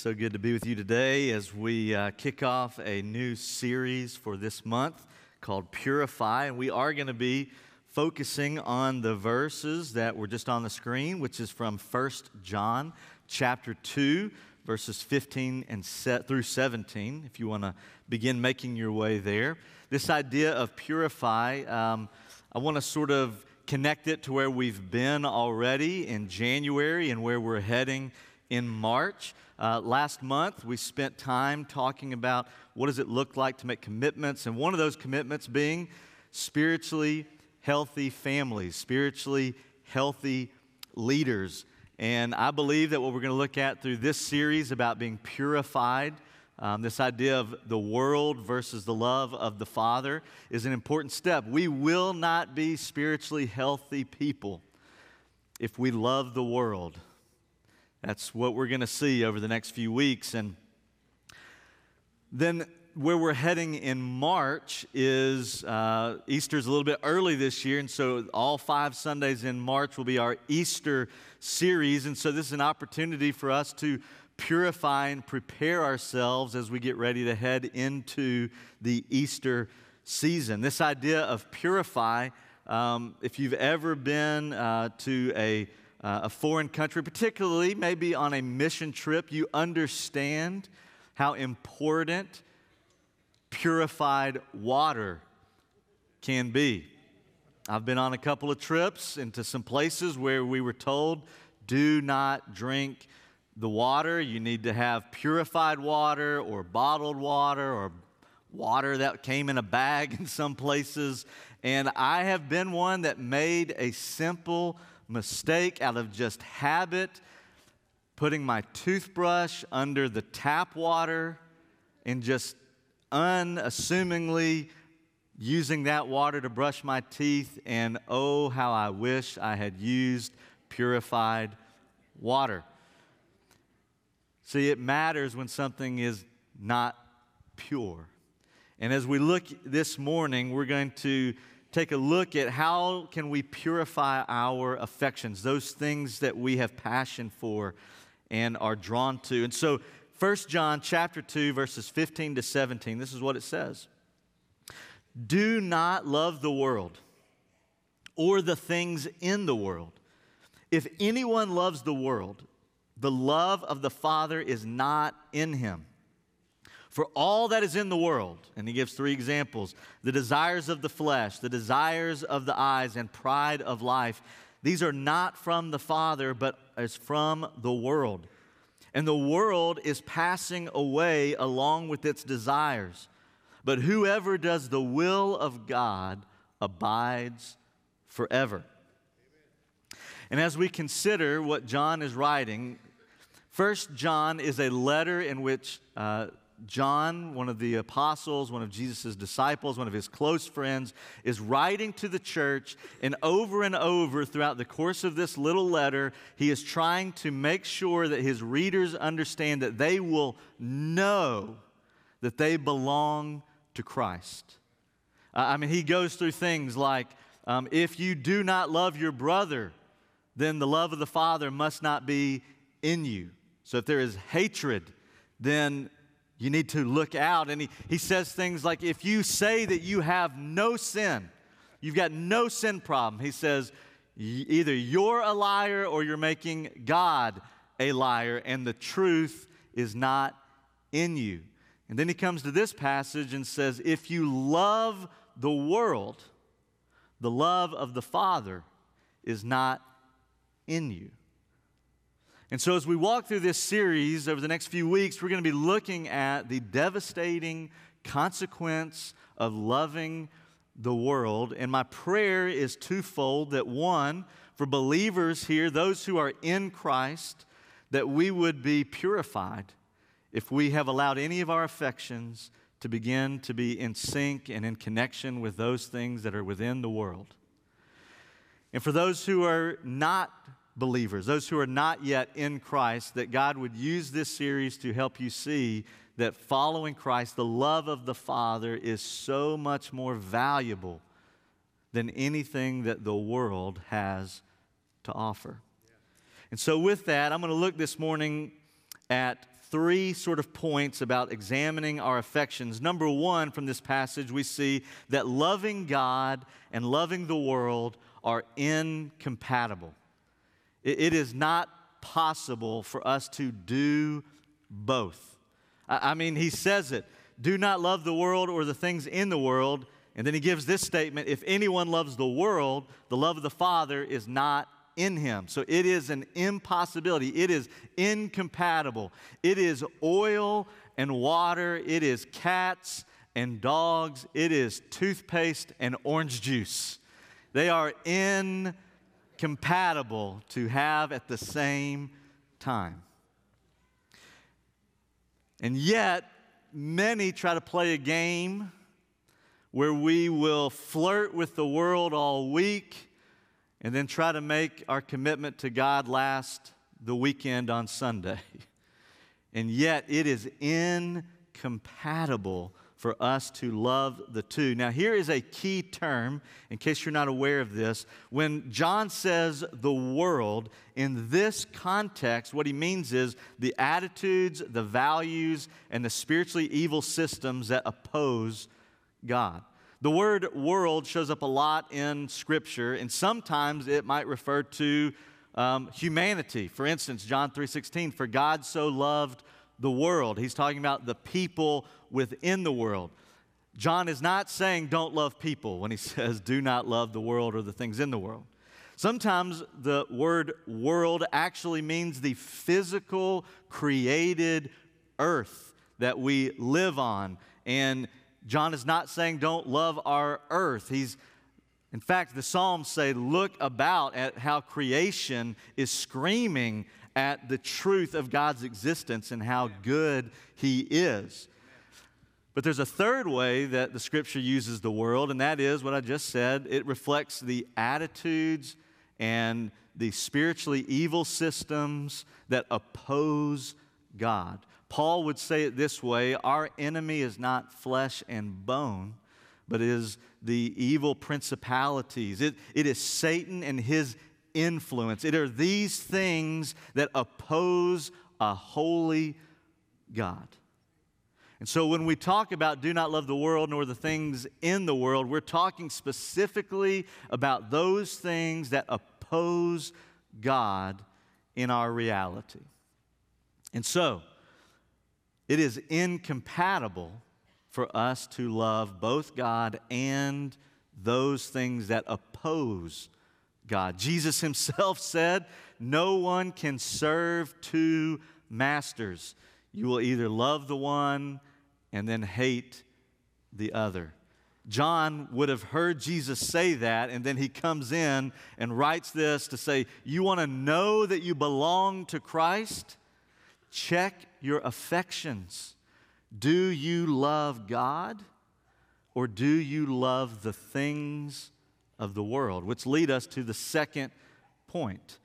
So good to be with you today as we uh, kick off a new series for this month called Purify. And we are going to be focusing on the verses that were just on the screen, which is from 1 John chapter 2, verses 15 and set through 17, if you want to begin making your way there. This idea of purify, um, I want to sort of connect it to where we've been already in January and where we're heading in March. Uh, last month, we spent time talking about what does it look like to make commitments, and one of those commitments being spiritually healthy families, spiritually healthy leaders. And I believe that what we're going to look at through this series about being purified, um, this idea of the world versus the love of the Father, is an important step. We will not be spiritually healthy people if we love the world that's what we're going to see over the next few weeks. And then where we're heading in March is uh, Easter's a little bit early this year, and so all five Sundays in March will be our Easter series. And so this is an opportunity for us to purify and prepare ourselves as we get ready to head into the Easter season. This idea of purify, um, if you've ever been uh, to a uh, a foreign country, particularly maybe on a mission trip, you understand how important purified water can be. I've been on a couple of trips into some places where we were told do not drink the water. You need to have purified water or bottled water or water that came in a bag in some places. And I have been one that made a simple mistake out of just habit, putting my toothbrush under the tap water and just unassumingly using that water to brush my teeth. And oh, how I wish I had used purified water. See, it matters when something is not pure. And as we look this morning, we're going to take a look at how can we purify our affections, those things that we have passion for and are drawn to. And so 1 John chapter 2 verses 15 to 17, this is what it says. Do not love the world or the things in the world. If anyone loves the world, the love of the Father is not in him. For all that is in the world, and he gives three examples the desires of the flesh, the desires of the eyes, and pride of life, these are not from the Father, but is from the world. And the world is passing away along with its desires. But whoever does the will of God abides forever. And as we consider what John is writing, First John is a letter in which uh, John, one of the apostles, one of Jesus' disciples, one of his close friends, is writing to the church, and over and over throughout the course of this little letter, he is trying to make sure that his readers understand that they will know that they belong to Christ. Uh, I mean, he goes through things like um, if you do not love your brother, then the love of the Father must not be in you. So if there is hatred, then you need to look out. And he, he says things like, if you say that you have no sin, you've got no sin problem, he says, either you're a liar or you're making God a liar, and the truth is not in you. And then he comes to this passage and says, if you love the world, the love of the Father is not in you. And so, as we walk through this series over the next few weeks, we're going to be looking at the devastating consequence of loving the world. And my prayer is twofold that one, for believers here, those who are in Christ, that we would be purified if we have allowed any of our affections to begin to be in sync and in connection with those things that are within the world. And for those who are not believers, those who are not yet in Christ, that God would use this series to help you see that following Christ, the love of the Father, is so much more valuable than anything that the world has to offer. And so, with that, I'm going to look this morning at three sort of points about examining our affections. Number one, from this passage, we see that loving God and loving the world are incompatible. It is not possible for us to do both. I mean, he says it do not love the world or the things in the world. And then he gives this statement if anyone loves the world, the love of the Father is not in him. So it is an impossibility. It is incompatible. It is oil and water. It is cats and dogs. It is toothpaste and orange juice. They are incompatible to have at the same time. And yet, many try to play a game where we will flirt with the world all week and then try to make our commitment to God last the weekend on Sunday. And yet, it is incompatible for us to love the two. Now, here is a key term, in case you're not aware of this. When John says the world, in this context, what he means is the attitudes, the values, and the spiritually evil systems that oppose God. The word world shows up a lot in Scripture, and sometimes it might refer to um, humanity. For instance, John 3:16, "For God so loved the world." He's talking about the people within the world. John is not saying don't love people when he says do not love the world or the things in the world. Sometimes the word world actually means the physical, created earth that we live on. And John is not saying don't love our earth. He's in fact, the Psalms say, look about at how creation is screaming at the truth of God's existence and how good He is. But there's a third way that the scripture uses the world, and that is what I just said. It reflects the attitudes and the spiritually evil systems that oppose God. Paul would say it this way Our enemy is not flesh and bone, but is the evil principalities. It, it is Satan and his influence. It are these things that oppose a holy God. And so when we talk about do not love the world nor the things in the world, we're talking specifically about those things that oppose God in our reality. And so, it is incompatible for us to love both God and those things that oppose God. Jesus himself said, No one can serve two masters. You will either love the one and then hate the other. John would have heard Jesus say that, and then he comes in and writes this to say, You want to know that you belong to Christ? Check your affections. Do you love God or do you love the things of the world? Which lead us to the second point.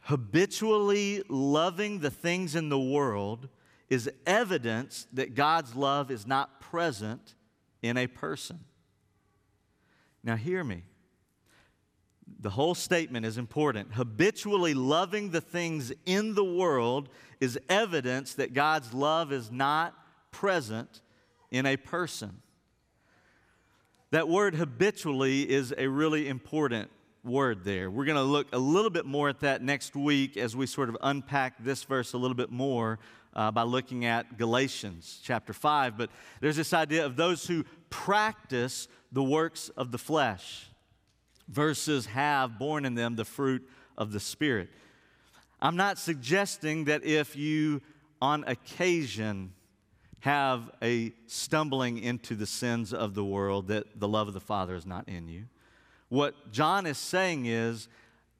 Habitually loving the things in the world is evidence that God's love is not present in a person. Now, hear me. The whole statement is important. Habitually loving the things in the world is evidence that God's love is not present in a person. That word habitually is a really important word there. We're going to look a little bit more at that next week as we sort of unpack this verse a little bit more uh, by looking at Galatians chapter 5. But there's this idea of those who practice the works of the flesh versus have born in them the fruit of the Spirit. I'm not suggesting that if you, on occasion, have a stumbling into the sins of the world, that the love of the Father is not in you. What John is saying is,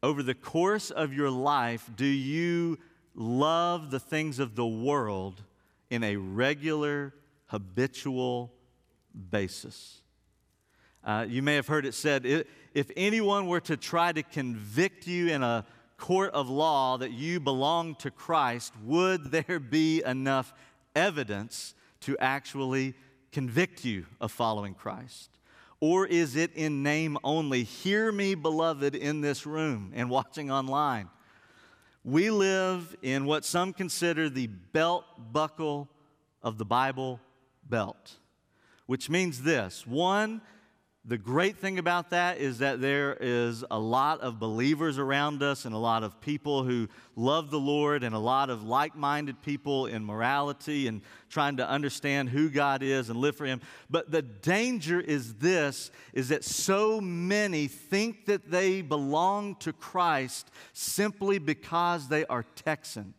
over the course of your life, do you love the things of the world in a regular, habitual basis? Uh, you may have heard it said if anyone were to try to convict you in a court of law that you belong to Christ, would there be enough evidence to actually convict you of following Christ? Or is it in name only? Hear me, beloved, in this room and watching online. We live in what some consider the belt buckle of the Bible belt, which means this one, the great thing about that is that there is a lot of believers around us and a lot of people who love the Lord and a lot of like minded people in morality and trying to understand who God is and live for Him. But the danger is this is that so many think that they belong to Christ simply because they are Texan.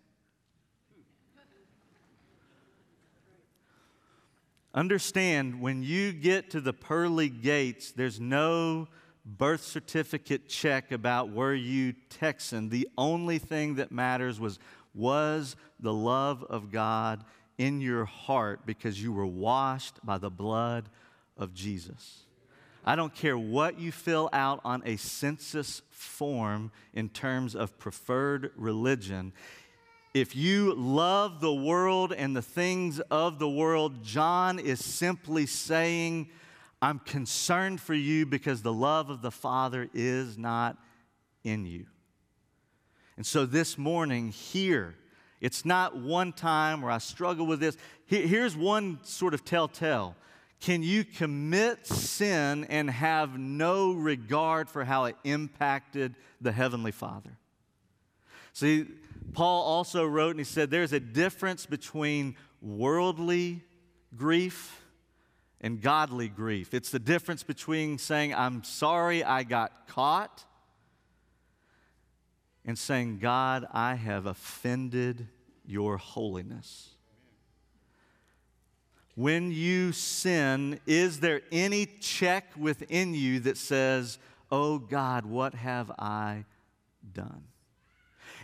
Understand when you get to the pearly gates, there's no birth certificate check about were you Texan. The only thing that matters was was the love of God in your heart because you were washed by the blood of Jesus. I don't care what you fill out on a census form in terms of preferred religion if you love the world and the things of the world, John is simply saying, I'm concerned for you because the love of the Father is not in you. And so this morning, here, it's not one time where I struggle with this. Here's one sort of telltale. Can you commit sin and have no regard for how it impacted the Heavenly Father? See, Paul also wrote and he said there's a difference between worldly grief and godly grief. It's the difference between saying, I'm sorry I got caught, and saying, God, I have offended your holiness. When you sin, is there any check within you that says, Oh God, what have I done?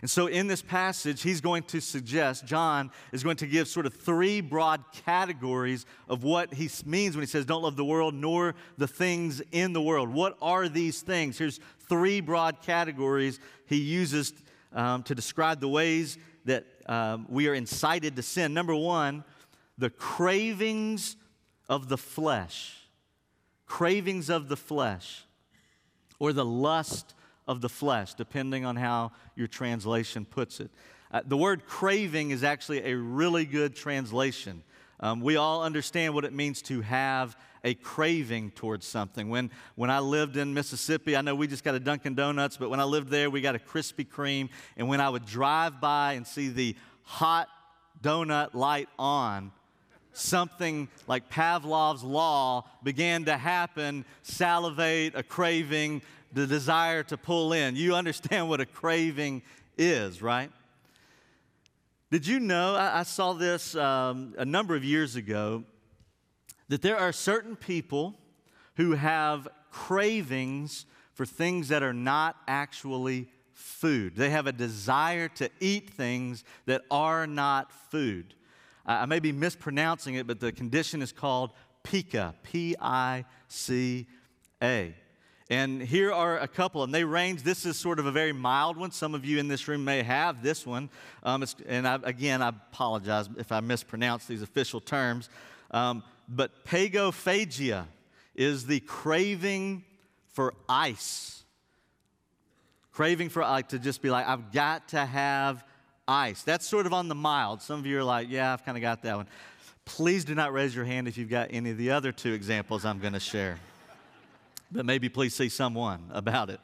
And so, in this passage, he's going to suggest, John is going to give sort of three broad categories of what he means when he says, Don't love the world nor the things in the world. What are these things? Here's three broad categories he uses um, to describe the ways that um, we are incited to sin. Number one, the cravings of the flesh. Cravings of the flesh, or the lust of the flesh, depending on how your translation puts it. Uh, the word craving is actually a really good translation. Um, we all understand what it means to have a craving towards something. When, when I lived in Mississippi, I know we just got a Dunkin' Donuts, but when I lived there, we got a Krispy Kreme. And when I would drive by and see the hot donut light on, something like Pavlov's law began to happen salivate, a craving, the desire to pull in. You understand what a craving is, right? Did you know? I, I saw this um, a number of years ago that there are certain people who have cravings for things that are not actually food. They have a desire to eat things that are not food. I may be mispronouncing it, but the condition is called pica, P I C A. And here are a couple, and they range. This is sort of a very mild one. Some of you in this room may have this one. Um, and I, again, I apologize if I mispronounce these official terms. Um, but pagophagia is the craving for ice. Craving for like to just be like, I've got to have ice. That's sort of on the mild. Some of you are like, yeah, I've kind of got that one. Please do not raise your hand if you've got any of the other two examples I'm going to share but maybe please see someone about it.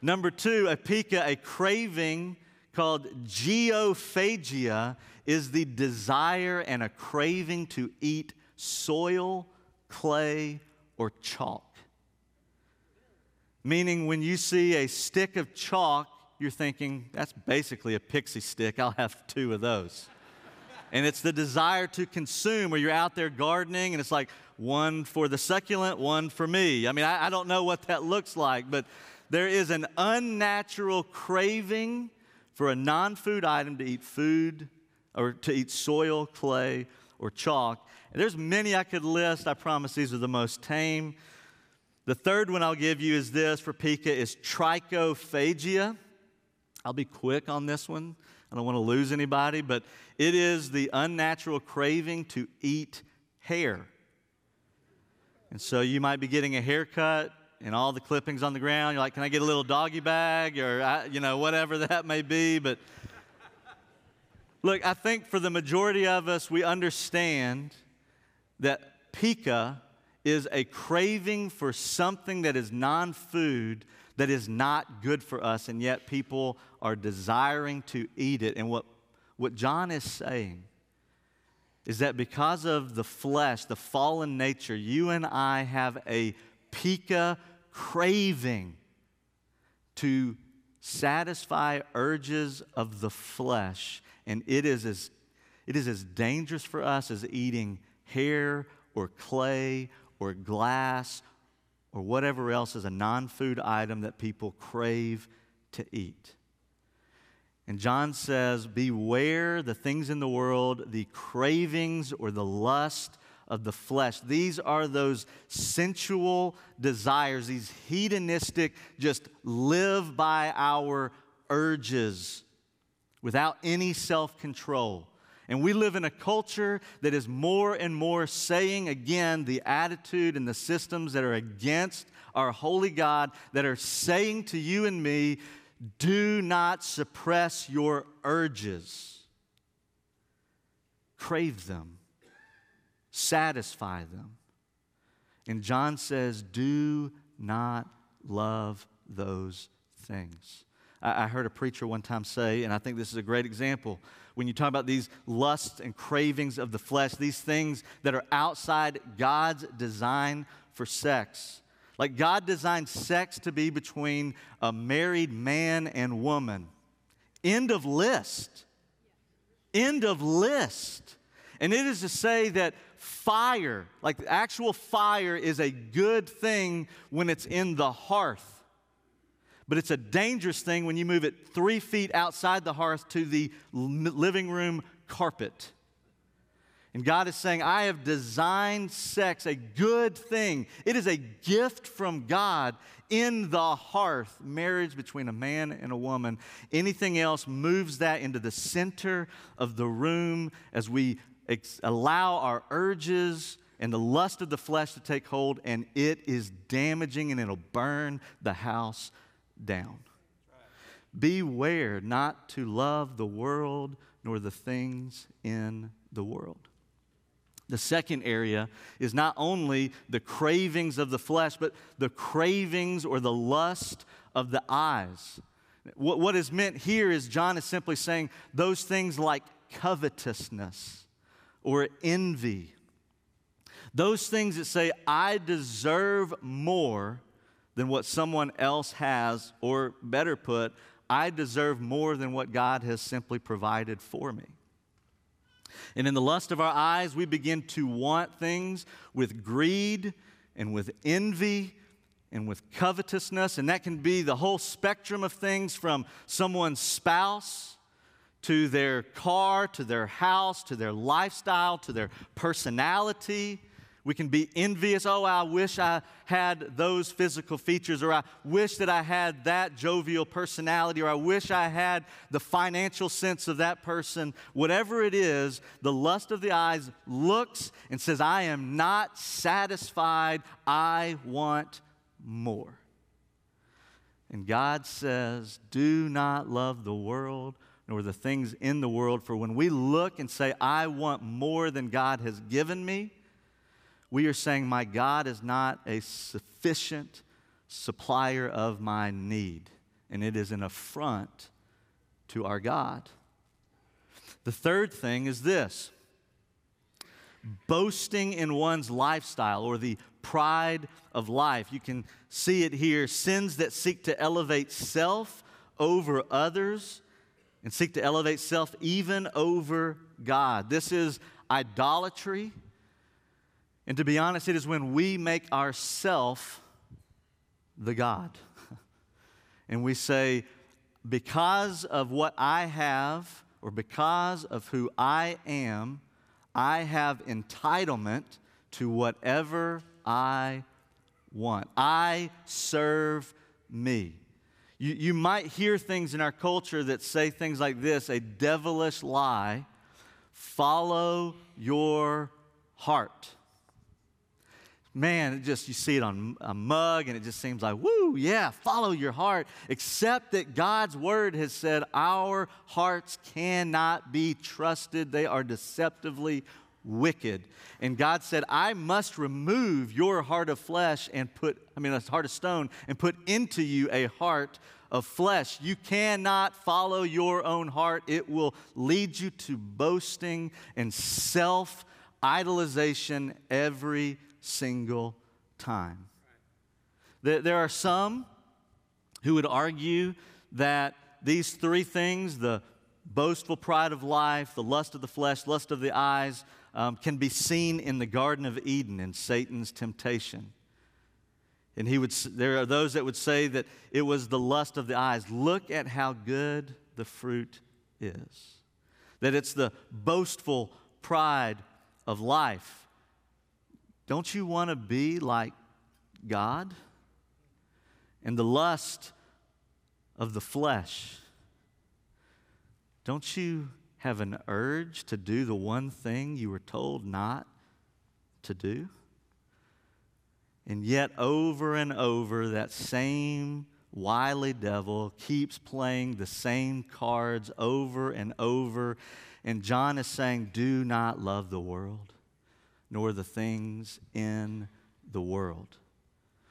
Number two, a pica, a craving called geophagia, is the desire and a craving to eat soil, clay, or chalk. Meaning, when you see a stick of chalk, you're thinking, that's basically a pixie stick. I'll have two of those. and it's the desire to consume, or you're out there gardening and it's like, one for the succulent, one for me. I mean, I, I don't know what that looks like, but there is an unnatural craving for a non food item to eat food or to eat soil, clay, or chalk. And there's many I could list. I promise these are the most tame. The third one I'll give you is this for pica is trichophagia. I'll be quick on this one. I don't want to lose anybody, but it is the unnatural craving to eat hair. And so you might be getting a haircut and all the clippings on the ground. You're like, can I get a little doggy bag or, you know, whatever that may be. But look, I think for the majority of us, we understand that pica is a craving for something that is non food that is not good for us, and yet people are desiring to eat it. And what, what John is saying is that because of the flesh, the fallen nature, you and I have a pica craving to satisfy urges of the flesh. And it is as, it is as dangerous for us as eating hair or clay or glass or whatever else is a non food item that people crave to eat. And John says, Beware the things in the world, the cravings or the lust of the flesh. These are those sensual desires, these hedonistic, just live by our urges without any self control. And we live in a culture that is more and more saying again the attitude and the systems that are against our holy God, that are saying to you and me, do not suppress your urges. Crave them, satisfy them. And John says, do not love those things. I, heard a preacher one time say, and I think this is a great example when you talk about these lusts and cravings of the flesh, these things that are outside God's design for sex. Like God designed sex to be between a married man and woman. End of list. End of list. And it is to say that fire, like actual fire, is a good thing when it's in the hearth. But it's a dangerous thing when you move it three feet outside the hearth to the living room carpet. And God is saying, I have designed sex a good thing. It is a gift from God in the hearth, marriage between a man and a woman. Anything else moves that into the center of the room as we ex- allow our urges and the lust of the flesh to take hold, and it is damaging and it'll burn the house down. Beware not to love the world nor the things in the world. The second area is not only the cravings of the flesh, but the cravings or the lust of the eyes. What, what is meant here is John is simply saying those things like covetousness or envy. Those things that say, I deserve more than what someone else has, or better put, I deserve more than what God has simply provided for me. And in the lust of our eyes, we begin to want things with greed and with envy and with covetousness. And that can be the whole spectrum of things from someone's spouse to their car, to their house, to their lifestyle, to their personality, we can be envious. Oh, I wish I had those physical features, or I wish that I had that jovial personality, or I wish I had the financial sense of that person. Whatever it is, the lust of the eyes looks and says, I am not satisfied. I want more. And God says, Do not love the world nor the things in the world. For when we look and say, I want more than God has given me, we are saying, My God is not a sufficient supplier of my need. And it is an affront to our God. The third thing is this boasting in one's lifestyle or the pride of life. You can see it here sins that seek to elevate self over others and seek to elevate self even over God. This is idolatry. And to be honest, it is when we make ourself the God. and we say, because of what I have, or because of who I am, I have entitlement to whatever I want. I serve me. You, you might hear things in our culture that say things like this a devilish lie follow your heart man, it just you see it on a mug and it just seems like, woo, yeah, follow your heart. Except that God's word has said our hearts cannot be trusted. They are deceptively wicked. And God said, I must remove your heart of flesh and put, I mean, a heart of stone and put into you a heart of flesh. You cannot follow your own heart, it will lead you to boasting and self idolization every single time. There are some who would argue that these three things the boastful pride of life, the lust of the flesh, lust of the eyes um, can be seen in the Garden of Eden in Satan's temptation. And he would, there are those that would say that it was the lust of the eyes. Look at how good the fruit is. That it's the boastful pride of life. Don't you want to be like God? And the lust of the flesh. Don't you have an urge to do the one thing you were told not to do? And yet, over and over, that same wily devil keeps playing the same cards over and over. And John is saying, Do not love the world nor the things in the world.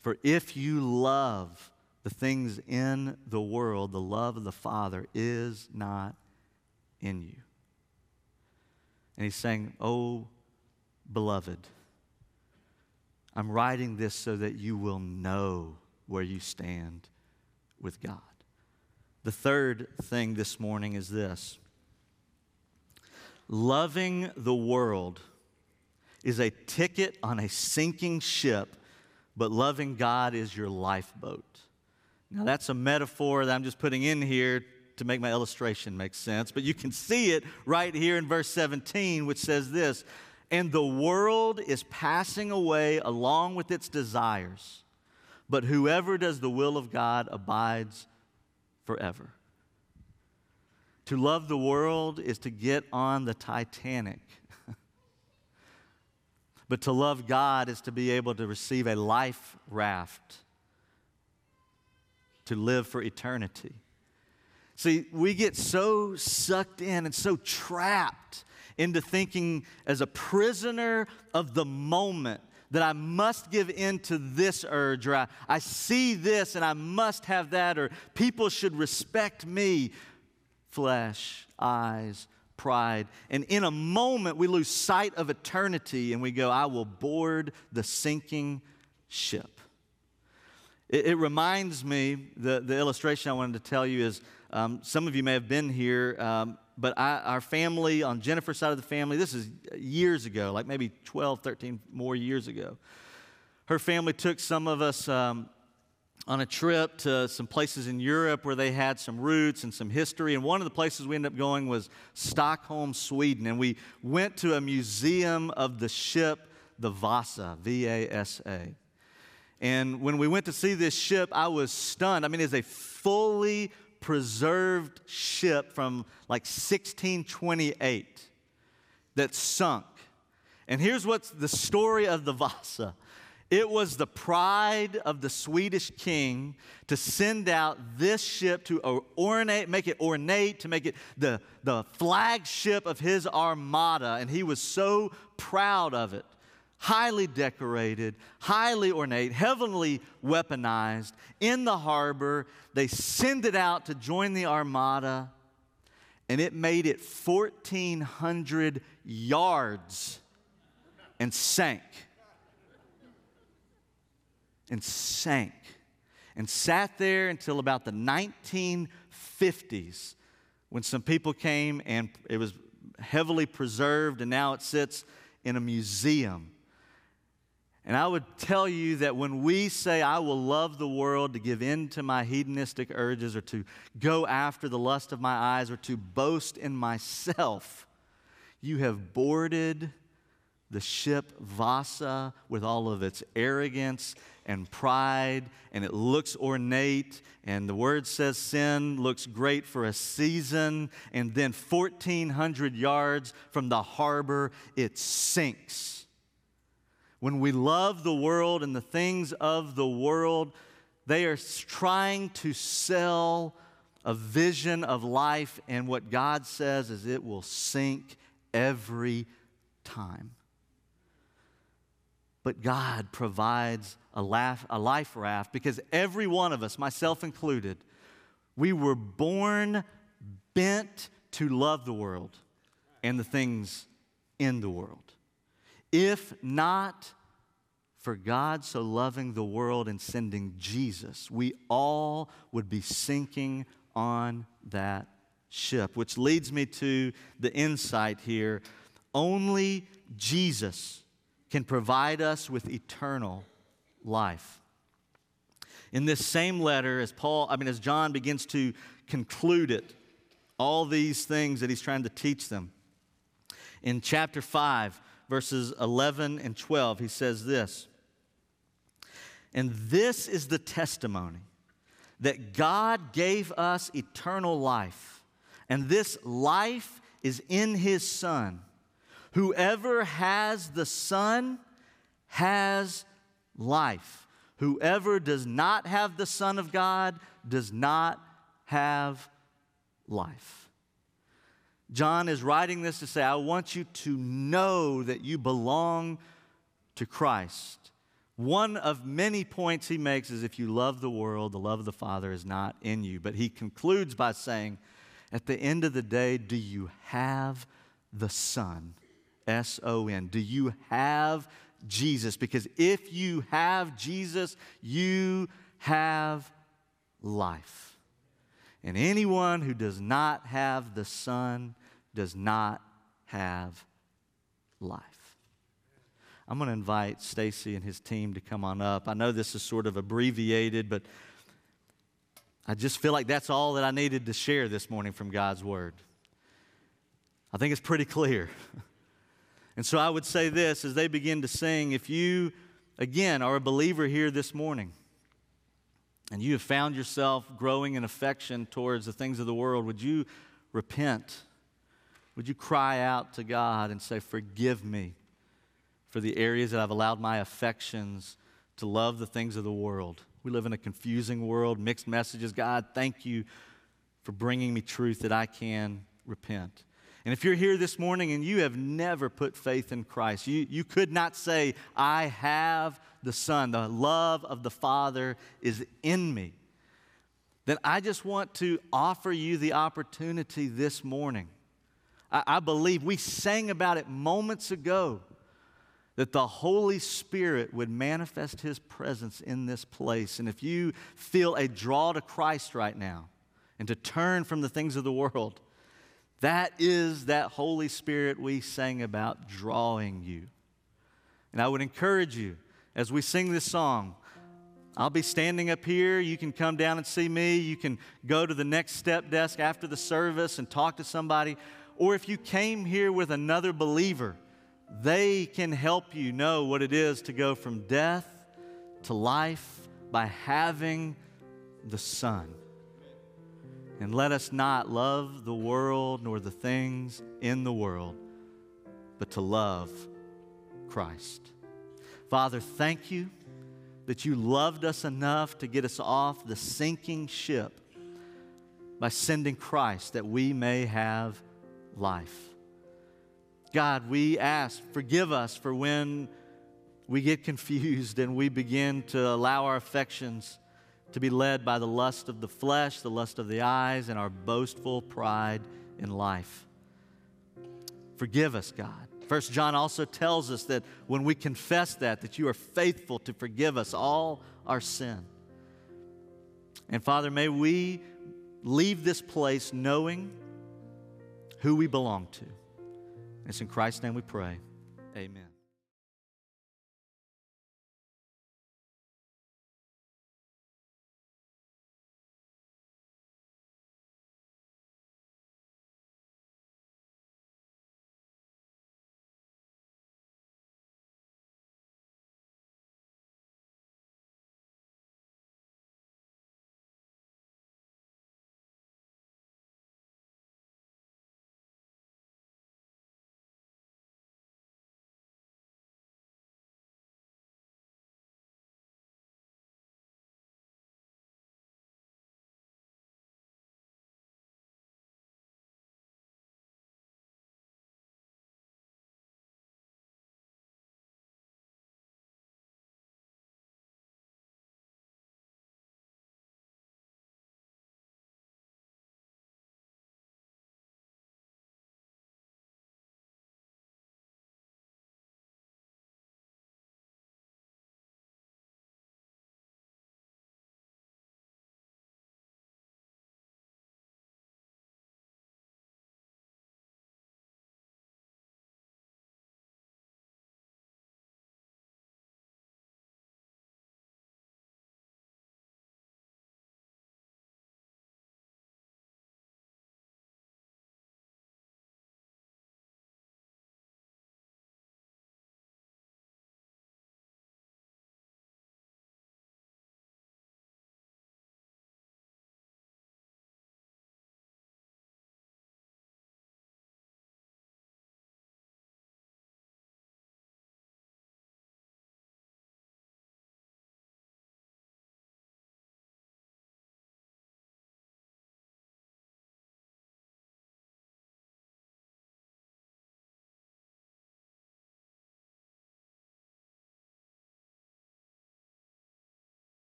For if you love the things in the world, the love of the Father is not in you. And he's saying, Oh, beloved, I'm writing this so that you will know where you stand with God. The third thing this morning is this loving the world is a ticket on a sinking ship, but loving God is your lifeboat. Now, that's a metaphor that I'm just putting in here to make my illustration make sense, but you can see it right here in verse 17, which says this And the world is passing away along with its desires, but whoever does the will of God abides forever. To love the world is to get on the Titanic but to love God is to be able to receive a life raft to live for eternity. See, we get so sucked in and so trapped into thinking as a prisoner of the moment that I must give in to this urge, or I, I see this and I must have that, or people should respect me. Flesh, eyes, pride. And in a moment, we lose sight of eternity and we go, I will board the sinking ship. It, it reminds me, the, the illustration I wanted to tell you is um, some of you may have been here, um, but I, our family, on Jennifer's side of the family, this is years ago, like maybe 12, 13 more years ago. Her family took some of us um, on a trip to some places in Europe where they had some roots and some history. And one of the places we ended up going was Stockholm, Sweden. And we went to a museum of the ship, the Vasa, V A S A. And when we went to see this ship, I was stunned. I mean, it's a fully preserved ship from like 1628 that sunk. And here's what's the story of the Vasa. It was the pride of the Swedish king to send out this ship to ornate, make it ornate, to make it the, the flagship of his armada. And he was so proud of it. Highly decorated, highly ornate, heavenly weaponized in the harbor. They send it out to join the armada, and it made it 1,400 yards and sank and sank and sat there until about the 1950s when some people came and it was heavily preserved and now it sits in a museum. And I would tell you that when we say, I will love the world to give in to my hedonistic urges or to go after the lust of my eyes or to boast in myself, you have boarded the ship Vasa with all of its arrogance and pride, and it looks ornate. And the word says sin looks great for a season, and then 1,400 yards from the harbor, it sinks When we love the world and the things of the world, they are trying to sell a vision of life, and what God says is it will sink every time. But God provides a, laugh, a life raft because every one of us, myself included, we were born bent to love the world and the things in the world. If not for God so loving the world and sending Jesus, we all would be sinking on that ship, which leads me to the insight here. Only Jesus can provide us with eternal life. In this same letter, as Paul, I mean, as John begins to conclude it, all these things that he's trying to teach them. In chapter 5, verses 11 and 12, he says this And this is the testimony that God gave us eternal life, and this life is in his Son. Whoever has the Son has life. Whoever does not have the Son of God does not have life. John is writing this to say, I want you to know that you belong to Christ. One of many points he makes is if you love the world, the love of the Father is not in you. But he concludes by saying, at the end of the day, do you have the Son? S O N. Do you have Jesus? Because if you have Jesus, you have life. And anyone who does not have the Son does not have life. I'm going to invite Stacy and his team to come on up. I know this is sort of abbreviated, but I just feel like that's all that I needed to share this morning from God's Word. I think it's pretty clear. And so I would say this as they begin to sing if you, again, are a believer here this morning, and you have found yourself growing in affection towards the things of the world, would you repent? Would you cry out to God and say, Forgive me for the areas that I've allowed my affections to love the things of the world? We live in a confusing world, mixed messages. God, thank you for bringing me truth that I can repent. And if you're here this morning and you have never put faith in Christ, you, you could not say, I have the Son, the love of the Father is in me, then I just want to offer you the opportunity this morning. I, I believe we sang about it moments ago that the Holy Spirit would manifest His presence in this place. And if you feel a draw to Christ right now and to turn from the things of the world, that is that Holy Spirit we sang about drawing you. And I would encourage you as we sing this song, I'll be standing up here. You can come down and see me. You can go to the next step desk after the service and talk to somebody. Or if you came here with another believer, they can help you know what it is to go from death to life by having the Son. And let us not love the world nor the things in the world, but to love Christ. Father, thank you that you loved us enough to get us off the sinking ship by sending Christ that we may have life. God, we ask, forgive us for when we get confused and we begin to allow our affections to be led by the lust of the flesh, the lust of the eyes, and our boastful pride in life. Forgive us, God. First John also tells us that when we confess that, that you are faithful to forgive us all our sin. And Father, may we leave this place knowing who we belong to. It's in Christ's name we pray. Amen.